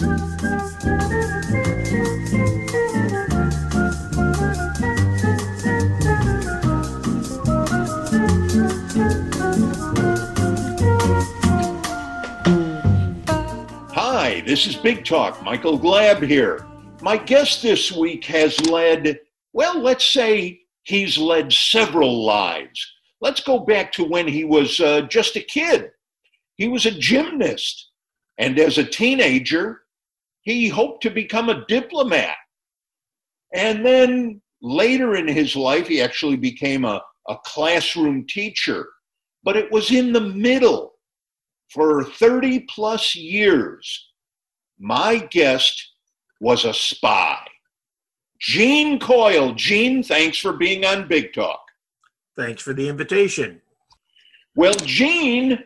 Hi, this is Big Talk. Michael Glab here. My guest this week has led, well, let's say he's led several lives. Let's go back to when he was uh, just a kid. He was a gymnast. And as a teenager, he hoped to become a diplomat. And then later in his life, he actually became a, a classroom teacher. But it was in the middle for 30 plus years. My guest was a spy. Gene Coyle. Gene, thanks for being on Big Talk. Thanks for the invitation. Well, Gene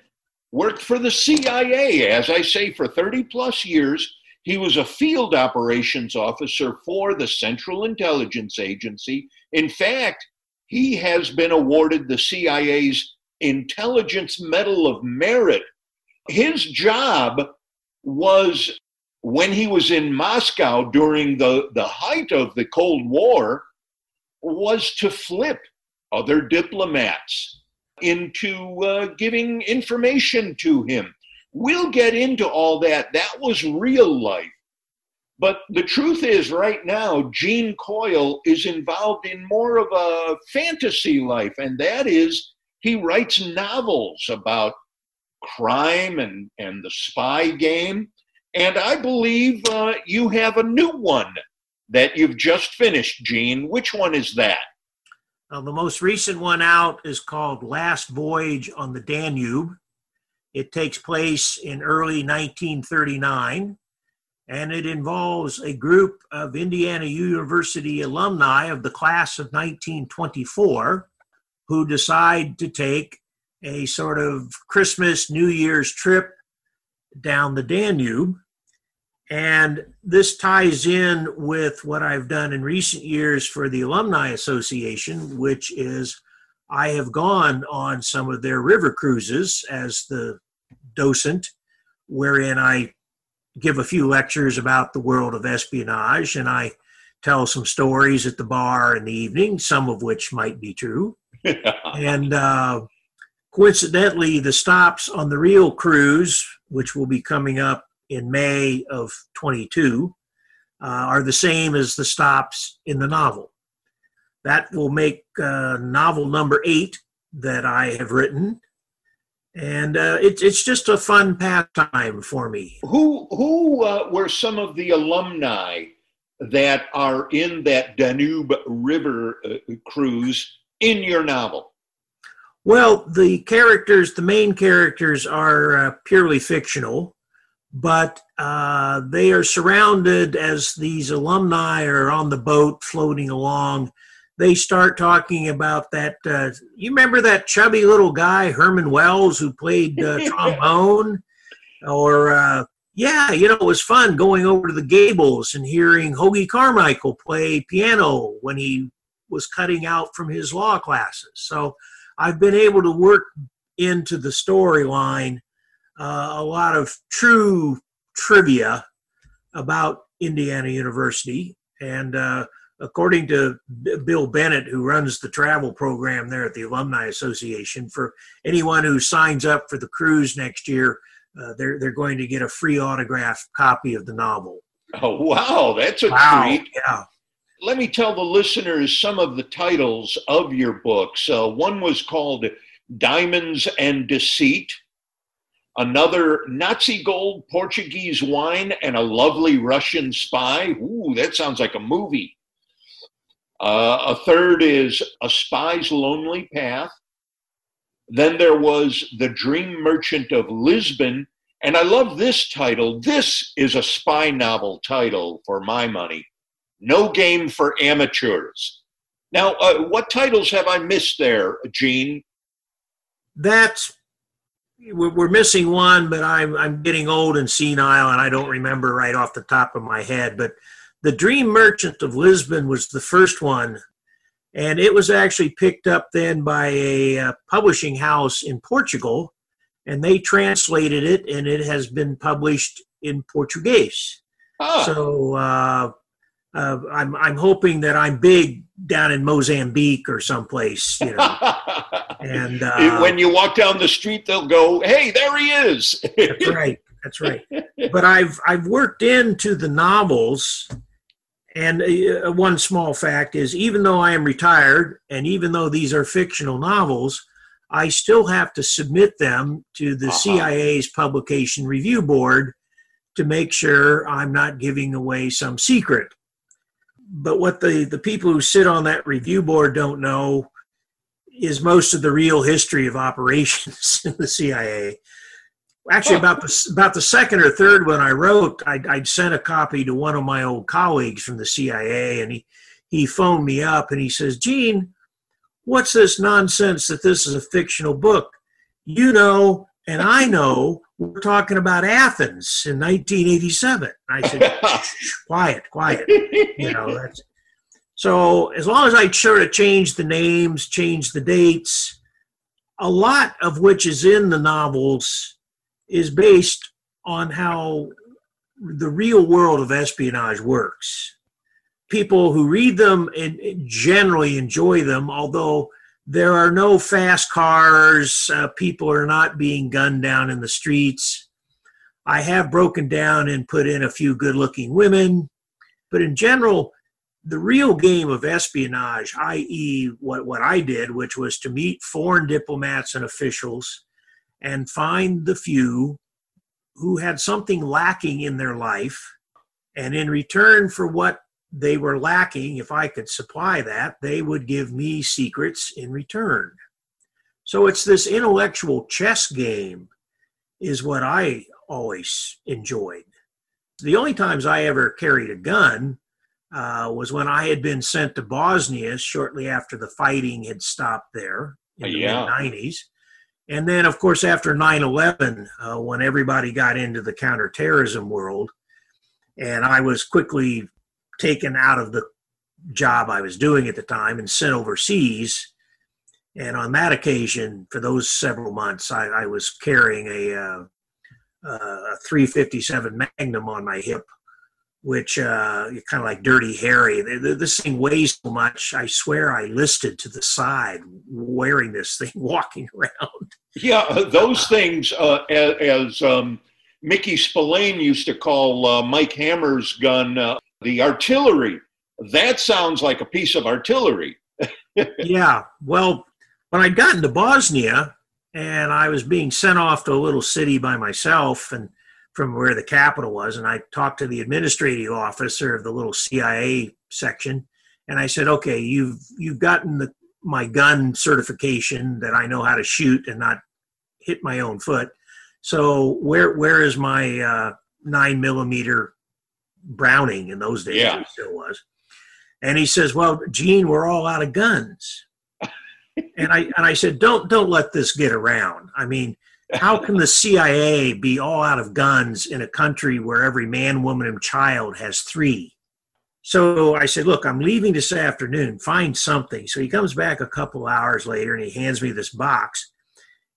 worked for the CIA, as I say, for 30 plus years. He was a field operations officer for the Central Intelligence Agency. In fact, he has been awarded the CIA's Intelligence Medal of Merit. His job was when he was in Moscow during the, the height of the Cold War, was to flip other diplomats into uh, giving information to him. We'll get into all that. That was real life. But the truth is, right now, Gene Coyle is involved in more of a fantasy life, and that is he writes novels about crime and, and the spy game. And I believe uh, you have a new one that you've just finished, Gene. Which one is that? Uh, the most recent one out is called Last Voyage on the Danube. It takes place in early 1939, and it involves a group of Indiana University alumni of the class of 1924 who decide to take a sort of Christmas, New Year's trip down the Danube. And this ties in with what I've done in recent years for the Alumni Association, which is I have gone on some of their river cruises as the docent, wherein I give a few lectures about the world of espionage and I tell some stories at the bar in the evening, some of which might be true. and uh, coincidentally, the stops on the real cruise, which will be coming up in May of 22, uh, are the same as the stops in the novel. That will make uh, novel number eight that I have written. And uh, it, it's just a fun pastime for me. Who, who uh, were some of the alumni that are in that Danube River uh, cruise in your novel? Well, the characters, the main characters, are uh, purely fictional, but uh, they are surrounded as these alumni are on the boat floating along. They start talking about that. Uh, you remember that chubby little guy, Herman Wells, who played uh, trombone? Or, uh, yeah, you know, it was fun going over to the Gables and hearing Hoagy Carmichael play piano when he was cutting out from his law classes. So, I've been able to work into the storyline uh, a lot of true trivia about Indiana University. And uh, according to Bill Bennett, who runs the travel program there at the Alumni Association, for anyone who signs up for the cruise next year, uh, they're, they're going to get a free autographed copy of the novel. Oh, wow, that's a wow, treat. Yeah let me tell the listeners some of the titles of your books. Uh, one was called Diamonds and Deceit, another Nazi Gold, Portuguese Wine, and a Lovely Russian Spy. Ooh, that sounds like a movie. Uh, a third is A Spy's Lonely Path. Then there was The Dream Merchant of Lisbon. And I love this title. This is a spy novel title for my money no game for amateurs. Now, uh, what titles have I missed there, Gene? That's we're missing one, but I'm I'm getting old and senile, and I don't remember right off the top of my head. But the Dream Merchant of Lisbon was the first one, and it was actually picked up then by a uh, publishing house in Portugal, and they translated it, and it has been published in Portuguese. Huh. So uh, uh, I'm I'm hoping that I'm big down in Mozambique or someplace, you know. and uh, when you walk down the street, they'll go, "Hey, there he is." that's right. That's right. But I've I've worked into the novels, and uh, one small fact is, even though I am retired, and even though these are fictional novels, I still have to submit them to the uh-huh. CIA's publication review board to make sure I'm not giving away some secret but what the, the people who sit on that review board don't know is most of the real history of operations in the CIA. Actually, about the about the second or third one I wrote, I'd, I'd sent a copy to one of my old colleagues from the CIA, and he he phoned me up and he says, "Gene, what's this nonsense that this is a fictional book? You know, and I know we're talking about Athens in 1987. I said, quiet, quiet. You know, that's, so as long as I sort of change the names, change the dates, a lot of which is in the novels is based on how the real world of espionage works. People who read them and generally enjoy them, although there are no fast cars. Uh, people are not being gunned down in the streets. I have broken down and put in a few good looking women. But in general, the real game of espionage, i.e., what, what I did, which was to meet foreign diplomats and officials and find the few who had something lacking in their life. And in return for what they were lacking, if I could supply that, they would give me secrets in return. So it's this intellectual chess game, is what I always enjoyed. The only times I ever carried a gun uh, was when I had been sent to Bosnia shortly after the fighting had stopped there in the yeah. mid 90s. And then, of course, after 9 11, uh, when everybody got into the counterterrorism world, and I was quickly taken out of the job I was doing at the time and sent overseas. And on that occasion, for those several months, I, I was carrying a, uh, a 357 Magnum on my hip, which uh, kind of like Dirty Harry. This thing weighs so much. I swear I listed to the side wearing this thing, walking around. Yeah, uh, those things, uh, as, as um, Mickey Spillane used to call uh, Mike Hammer's gun, uh, the artillery. That sounds like a piece of artillery. yeah. Well, when I'd gotten to Bosnia and I was being sent off to a little city by myself and from where the capital was, and I talked to the administrative officer of the little CIA section, and I said, "Okay, you've you've gotten the my gun certification that I know how to shoot and not hit my own foot. So where where is my uh, nine millimeter Browning in those days. Yeah. It still was. And he says, "Well, Gene, we're all out of guns." and I and I said, "Don't don't let this get around. I mean, how can the CIA be all out of guns in a country where every man, woman, and child has three? So I said, "Look, I'm leaving this afternoon. Find something." So he comes back a couple hours later and he hands me this box,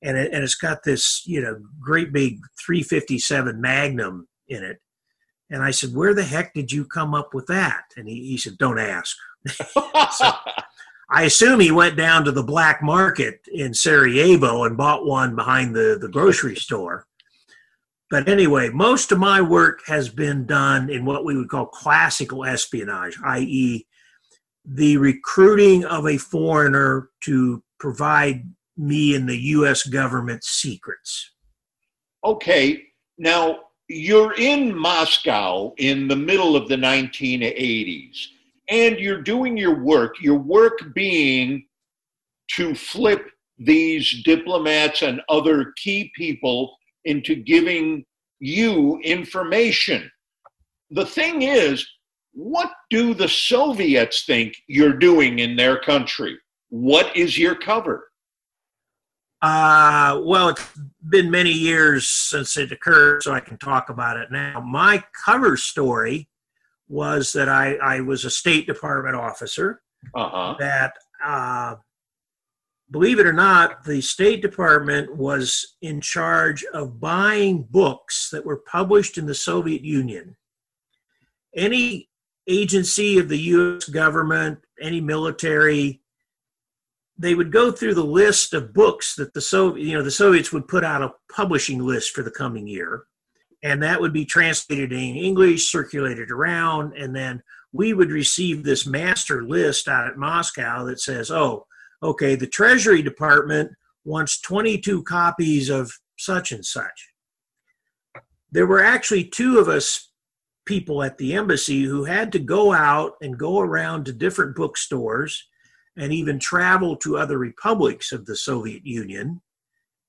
and it, and it's got this you know great big 357 Magnum in it and I said, Where the heck did you come up with that? And he, he said, Don't ask. so I assume he went down to the black market in Sarajevo and bought one behind the, the grocery store. But anyway, most of my work has been done in what we would call classical espionage, i.e., the recruiting of a foreigner to provide me and the U.S. government secrets. Okay. Now, you're in Moscow in the middle of the 1980s, and you're doing your work, your work being to flip these diplomats and other key people into giving you information. The thing is, what do the Soviets think you're doing in their country? What is your cover? Uh, well, it's been many years since it occurred, so I can talk about it now. My cover story was that I, I was a State Department officer. Uh-huh. That, uh, believe it or not, the State Department was in charge of buying books that were published in the Soviet Union. any agency of the U.S. government, any military, they would go through the list of books that the Soviet, you know, the Soviets would put out a publishing list for the coming year, and that would be translated in English, circulated around, and then we would receive this master list out at Moscow that says, "Oh, okay, the Treasury Department wants 22 copies of such and such." There were actually two of us people at the embassy who had to go out and go around to different bookstores and even travel to other republics of the Soviet Union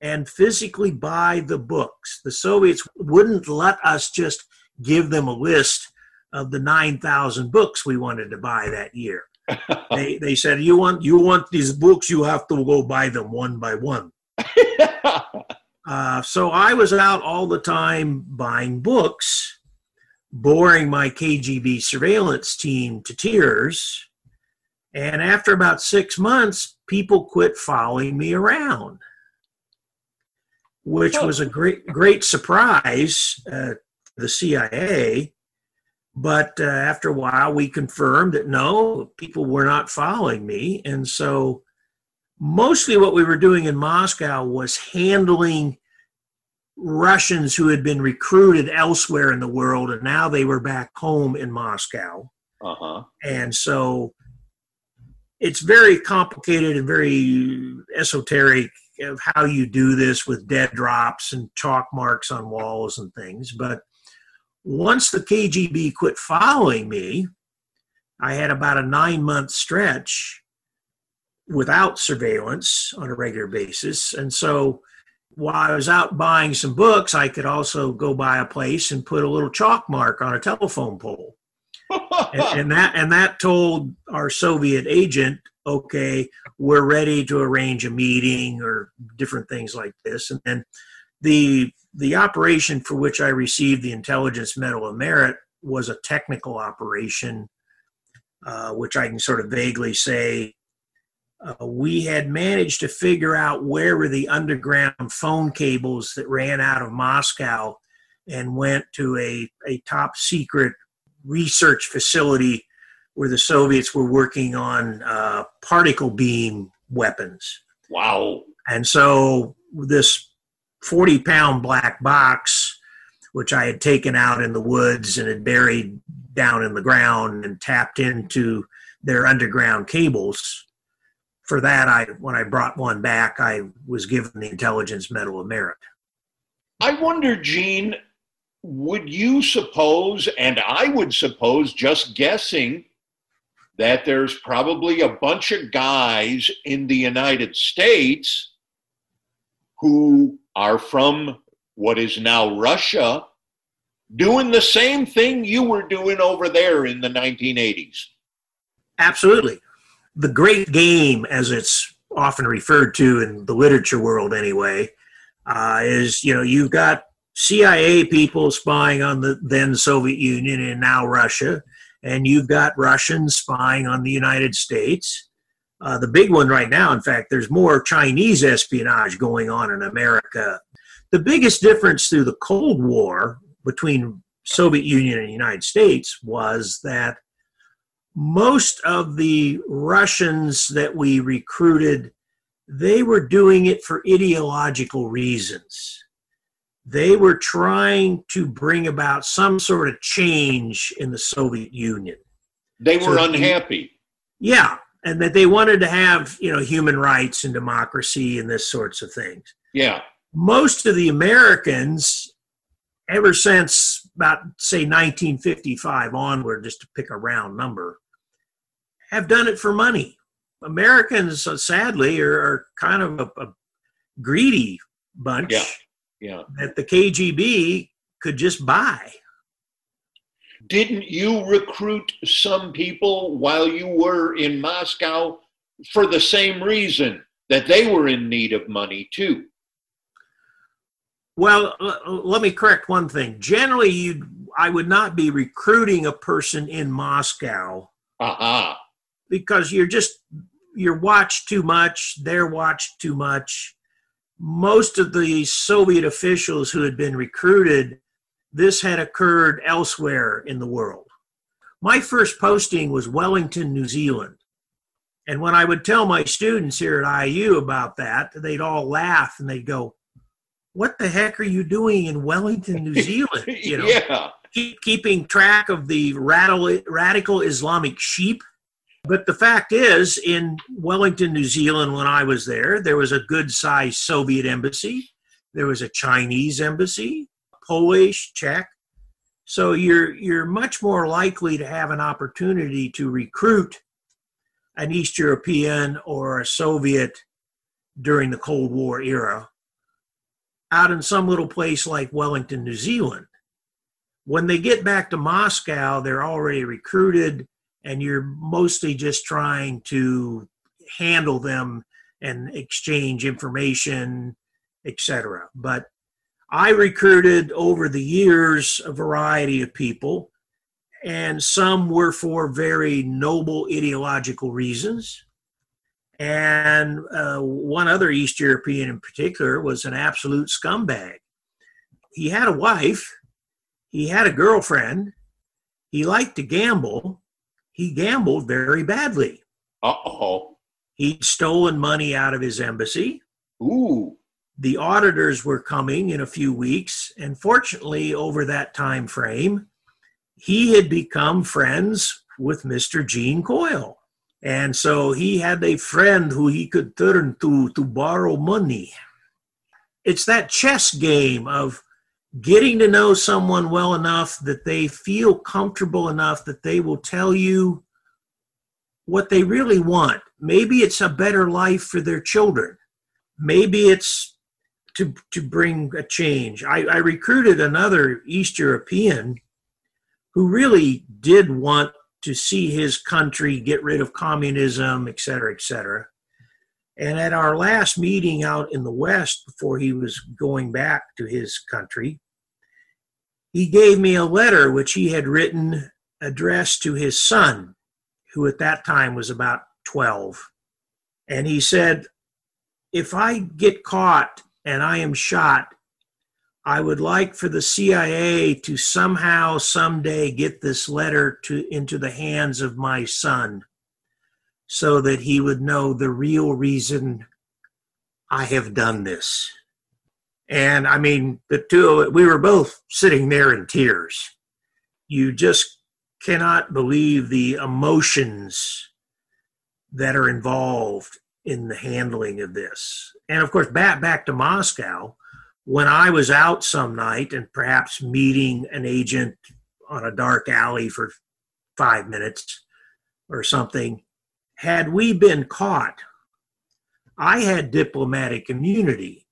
and physically buy the books. The Soviets wouldn't let us just give them a list of the 9,000 books we wanted to buy that year. they, they said, you want, you want these books, you have to go buy them one by one. uh, so I was out all the time buying books, boring my KGB surveillance team to tears and after about six months, people quit following me around, which was a great, great surprise uh, the CIA. But uh, after a while, we confirmed that no, people were not following me. And so, mostly what we were doing in Moscow was handling Russians who had been recruited elsewhere in the world, and now they were back home in Moscow. Uh-huh. And so it's very complicated and very esoteric of how you do this with dead drops and chalk marks on walls and things. But once the KGB quit following me, I had about a nine month stretch without surveillance on a regular basis. And so while I was out buying some books, I could also go by a place and put a little chalk mark on a telephone pole and, and, that and that told our Soviet agent, okay, we're ready to arrange a meeting or different things like this. And then the the operation for which I received the Intelligence Medal of Merit was a technical operation, uh, which I can sort of vaguely say. Uh, we had managed to figure out where were the underground phone cables that ran out of Moscow and went to a, a top secret research facility where the Soviets were working on uh, particle beam weapons. Wow. And so this 40 pound black box, which I had taken out in the woods and had buried down in the ground and tapped into their underground cables. For that, I when I brought one back, I was given the Intelligence Medal of Merit. I wonder, Gene, would you suppose, and I would suppose, just guessing, that there's probably a bunch of guys in the United States who are from what is now Russia doing the same thing you were doing over there in the 1980s? Absolutely. The great game, as it's often referred to in the literature world anyway, uh, is you know, you've got CIA people spying on the then Soviet Union and now Russia, and you've got Russians spying on the United States. Uh, the big one right now, in fact, there's more Chinese espionage going on in America. The biggest difference through the Cold War between Soviet Union and the United States was that most of the Russians that we recruited, they were doing it for ideological reasons they were trying to bring about some sort of change in the Soviet Union. They were so unhappy. Yeah, and that they wanted to have, you know, human rights and democracy and this sorts of things. Yeah. Most of the Americans ever since about say 1955 onward just to pick a round number have done it for money. Americans uh, sadly are, are kind of a, a greedy bunch. Yeah yeah. that the KGB could just buy. Didn't you recruit some people while you were in Moscow for the same reason that they were in need of money too? Well, let me correct one thing. Generally, you I would not be recruiting a person in Moscow. Uh-huh. Because you're just you're watched too much, they're watched too much most of the Soviet officials who had been recruited, this had occurred elsewhere in the world. My first posting was Wellington, New Zealand. And when I would tell my students here at IU about that, they'd all laugh and they'd go, What the heck are you doing in Wellington, New Zealand? You know, yeah. Keep, keeping track of the radical, radical Islamic sheep. But the fact is, in Wellington, New Zealand, when I was there, there was a good sized Soviet embassy, there was a Chinese embassy, Polish, Czech. So you're you're much more likely to have an opportunity to recruit an East European or a Soviet during the Cold War era out in some little place like Wellington, New Zealand. When they get back to Moscow, they're already recruited, and you're mostly just trying to handle them and exchange information, etc. But I recruited over the years a variety of people and some were for very noble ideological reasons. And uh, one other East European in particular was an absolute scumbag. He had a wife, he had a girlfriend, he liked to gamble, he gambled very badly. Uh oh. He'd stolen money out of his embassy. Ooh. The auditors were coming in a few weeks, and fortunately, over that time frame, he had become friends with Mr. Gene Coyle. And so he had a friend who he could turn to to borrow money. It's that chess game of getting to know someone well enough that they feel comfortable enough that they will tell you what they really want. Maybe it's a better life for their children. Maybe it's to, to bring a change. I, I recruited another East European who really did want to see his country get rid of communism, et cetera, et cetera. And at our last meeting out in the West, before he was going back to his country, he gave me a letter which he had written addressed to his son, who at that time was about 12. And he said, If I get caught and I am shot, I would like for the CIA to somehow, someday get this letter to, into the hands of my son so that he would know the real reason I have done this. And I mean, the two, of it, we were both sitting there in tears. You just cannot believe the emotions that are involved in the handling of this. And of course, back, back to Moscow when I was out some night and perhaps meeting an agent on a dark alley for five minutes or something, had we been caught, I had diplomatic immunity.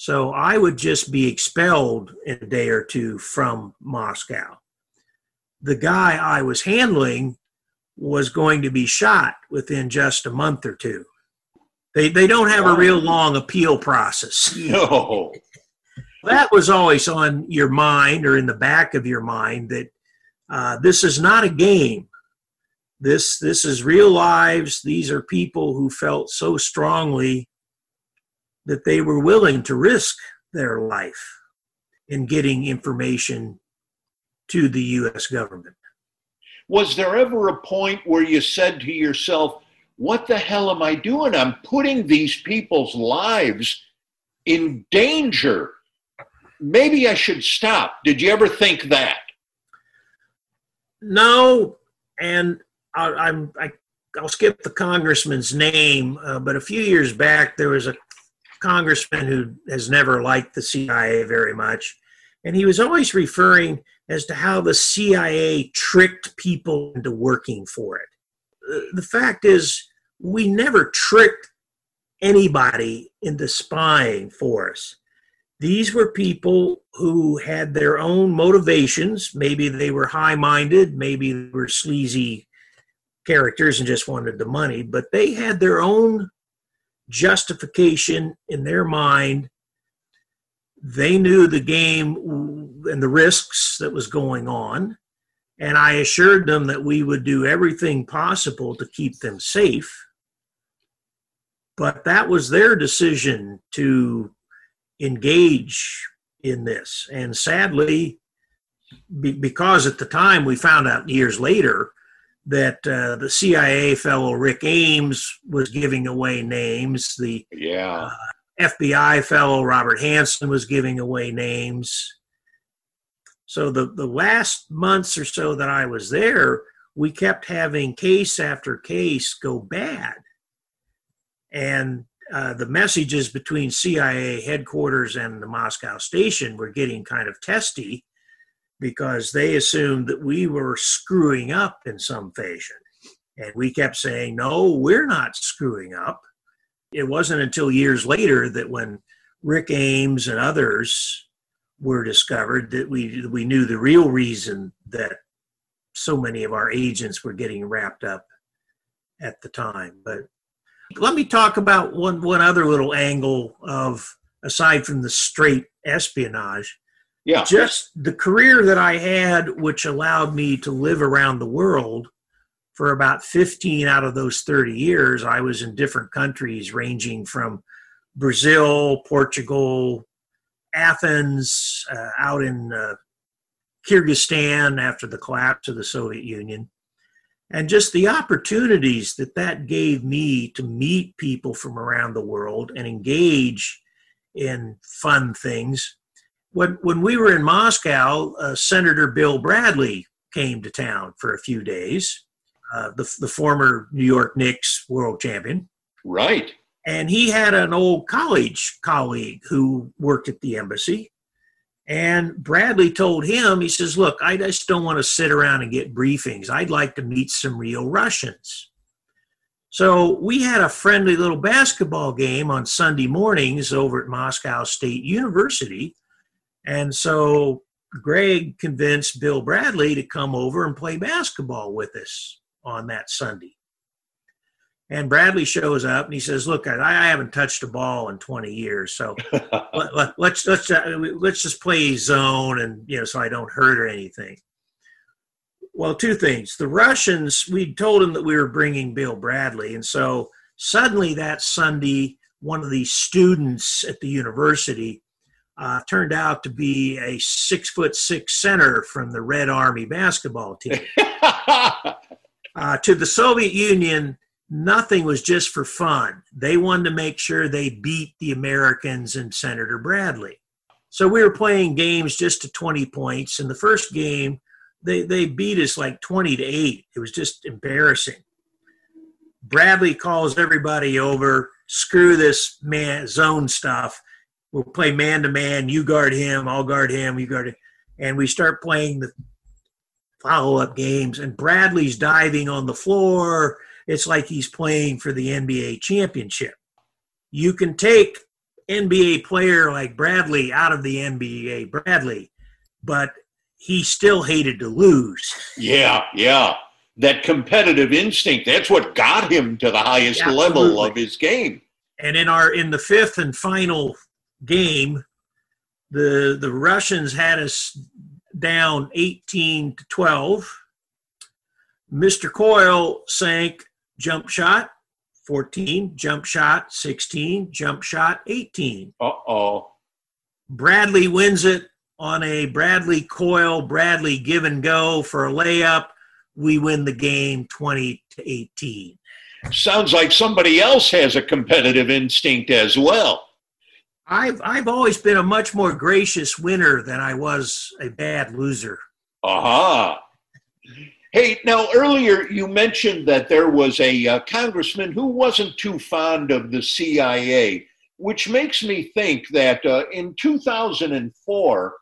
So I would just be expelled in a day or two from Moscow. The guy I was handling was going to be shot within just a month or two. They, they don't have a real long appeal process. No that was always on your mind or in the back of your mind that uh, this is not a game. This this is real lives. These are people who felt so strongly that they were willing to risk their life in getting information to the U.S. government. Was there ever a point where you said to yourself, "What the hell am I doing? I'm putting these people's lives in danger." maybe I should stop. Did you ever think that? No, and I, am I, will skip the congressman's name, uh, but a few years back there was a congressman who has never liked the CIA very much, and he was always referring as to how the CIA tricked people into working for it. Uh, the fact is, we never tricked anybody into spying for us. These were people who had their own motivations. Maybe they were high minded, maybe they were sleazy characters and just wanted the money, but they had their own justification in their mind. They knew the game and the risks that was going on. And I assured them that we would do everything possible to keep them safe. But that was their decision to engage in this. And sadly, because at the time we found out years later that uh, the CIA fellow Rick Ames was giving away names. The yeah. uh, FBI fellow Robert Hanssen was giving away names. So the, the last months or so that I was there, we kept having case after case go bad. And uh, the messages between CIA headquarters and the Moscow station were getting kind of testy because they assumed that we were screwing up in some fashion. And we kept saying, no, we're not screwing up. It wasn't until years later that when Rick Ames and others were discovered that we, we knew the real reason that so many of our agents were getting wrapped up at the time. But let me talk about one, one other little angle of, aside from the straight espionage, yeah. Just the career that I had, which allowed me to live around the world for about 15 out of those 30 years, I was in different countries ranging from Brazil, Portugal, Athens, uh, out in uh, Kyrgyzstan after the collapse of the Soviet Union. And just the opportunities that that gave me to meet people from around the world and engage in fun things when when we were in Moscow, uh, Senator Bill Bradley came to town for a few days. Uh, the the former New York Knicks world champion. Right. And he had an old college colleague who worked at the embassy. And Bradley told him, he says, Look, I just don't want to sit around and get briefings. I'd like to meet some real Russians. So we had a friendly little basketball game on Sunday mornings over at Moscow State University and so Greg convinced Bill Bradley to come over and play basketball with us on that Sunday. And Bradley shows up and he says, "Look, I, I haven't touched a ball in 20 years, so let, us let's let's, uh, let's just play zone and you know so I don't hurt or anything." Well, two things. The Russians, we told them that we were bringing Bill Bradley, and so suddenly that Sunday, one of the students at the university uh, turned out to be a six foot six center from the Red Army basketball team. uh, to the Soviet Union, nothing was just for fun. They wanted to make sure they beat the Americans and Senator Bradley. So we were playing games just to 20 points. In the first game, they, they beat us like 20 to 8. It was just embarrassing. Bradley calls everybody over, screw this man zone stuff we'll play man to man. You guard him, I'll guard him. You guard it, and we start playing the follow up games. And Bradley's diving on the floor. It's like he's playing for the NBA championship. You can take NBA player like Bradley out of the NBA Bradley, but he still hated to lose. Yeah, yeah. That competitive instinct, that's what got him to the highest Absolutely. level of his game. And in our in the fifth and final game, the the Russians had us down 18 to 12. Mr. Coyle sank jump shot 14, jump shot 16, jump shot 18. Uh oh. Bradley wins it on a Bradley Coyle, Bradley give and go for a layup. We win the game 20 to 18. Sounds like somebody else has a competitive instinct as well. I've I've always been a much more gracious winner than I was a bad loser. Aha. Uh-huh. Hey, now earlier you mentioned that there was a uh, congressman who wasn't too fond of the CIA, which makes me think that uh, in 2004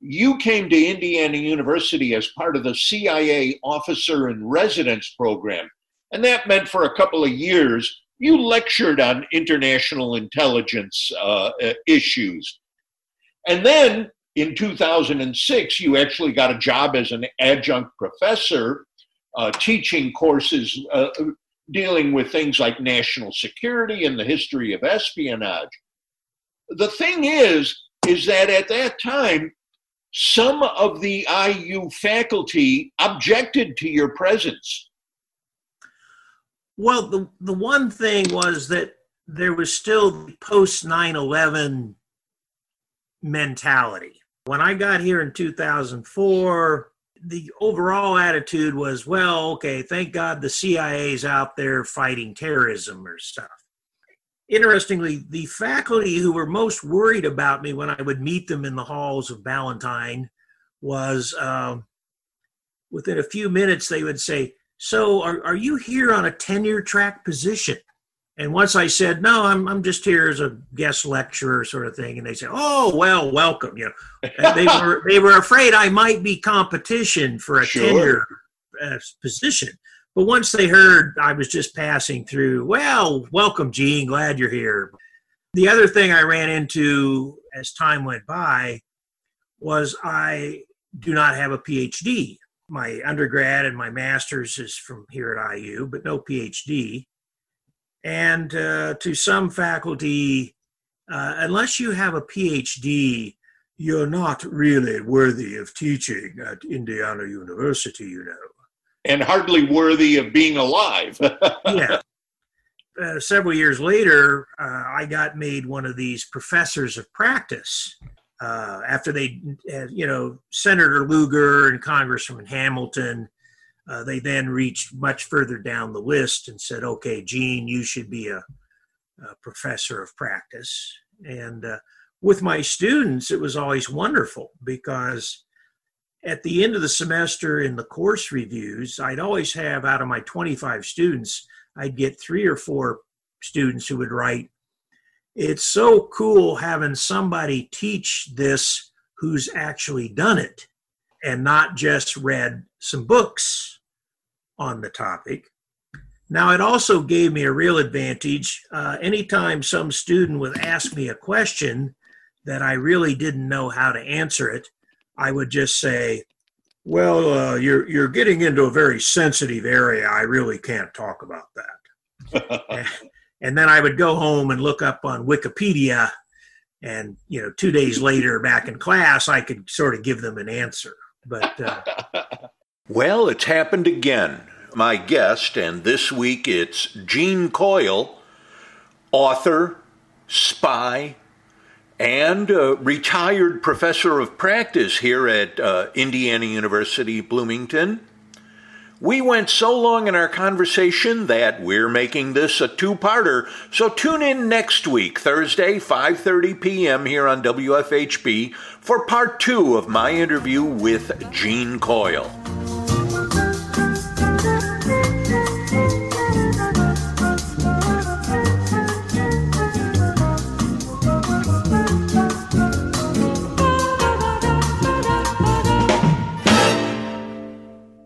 you came to Indiana University as part of the CIA Officer in Residence program. And that meant for a couple of years you lectured on international intelligence uh, uh, issues. And then in 2006, you actually got a job as an adjunct professor uh, teaching courses uh, dealing with things like national security and the history of espionage. The thing is, is that at that time, some of the IU faculty objected to your presence. Well, the the one thing was that there was still post 9/11 mentality. When I got here in 2004, the overall attitude was, well, okay, thank God the CIA's out there fighting terrorism or stuff. Interestingly, the faculty who were most worried about me when I would meet them in the halls of Ballantine was um, within a few minutes, they would say, So, are, are you here on a tenure track position? And once I said, no, I'm, I'm just here as a guest lecturer sort of thing. And they said, oh, well, welcome. You know, and they were, they were afraid I might be competition for a sure. tenure uh, position. But once they heard I was just passing through, well, welcome, Gene. Glad you're here. The other thing I ran into as time went by was I do not have a PhD. My undergrad and my master's is from here at IU, but no PhD. And uh, to some faculty, uh, unless you have a PhD, you're not really worthy of teaching at Indiana University, you know. And hardly worthy of being alive. yeah. Uh, several years later, uh, I got made one of these professors of practice. Uh, after they, you know, Senator Lugar and Congressman Hamilton uh, they then reached much further down the list and said, okay, Gene, you should be a, a professor of practice. And uh, with my students, it was always wonderful because at the end of the semester in the course reviews, I'd always have out of my 25 students, I'd get three or four students who would write, It's so cool having somebody teach this who's actually done it and not just read some books on the topic. Now, it also gave me a real advantage. Uh, anytime some student would ask me a question that I really didn't know how to answer it, I would just say, "Well, uh, you're you're getting into a very sensitive area. I really can't talk about that." and then I would go home and look up on Wikipedia, and you know, two days later, back in class, I could sort of give them an answer. But uh, well, it's happened again. My guest, and this week it's Gene Coyle, author, spy, and retired professor of practice here at uh, Indiana University Bloomington. We went so long in our conversation that we're making this a two-parter. So tune in next week, Thursday, 5:30 p.m. here on WFHB for part 2 of my interview with Gene Coyle.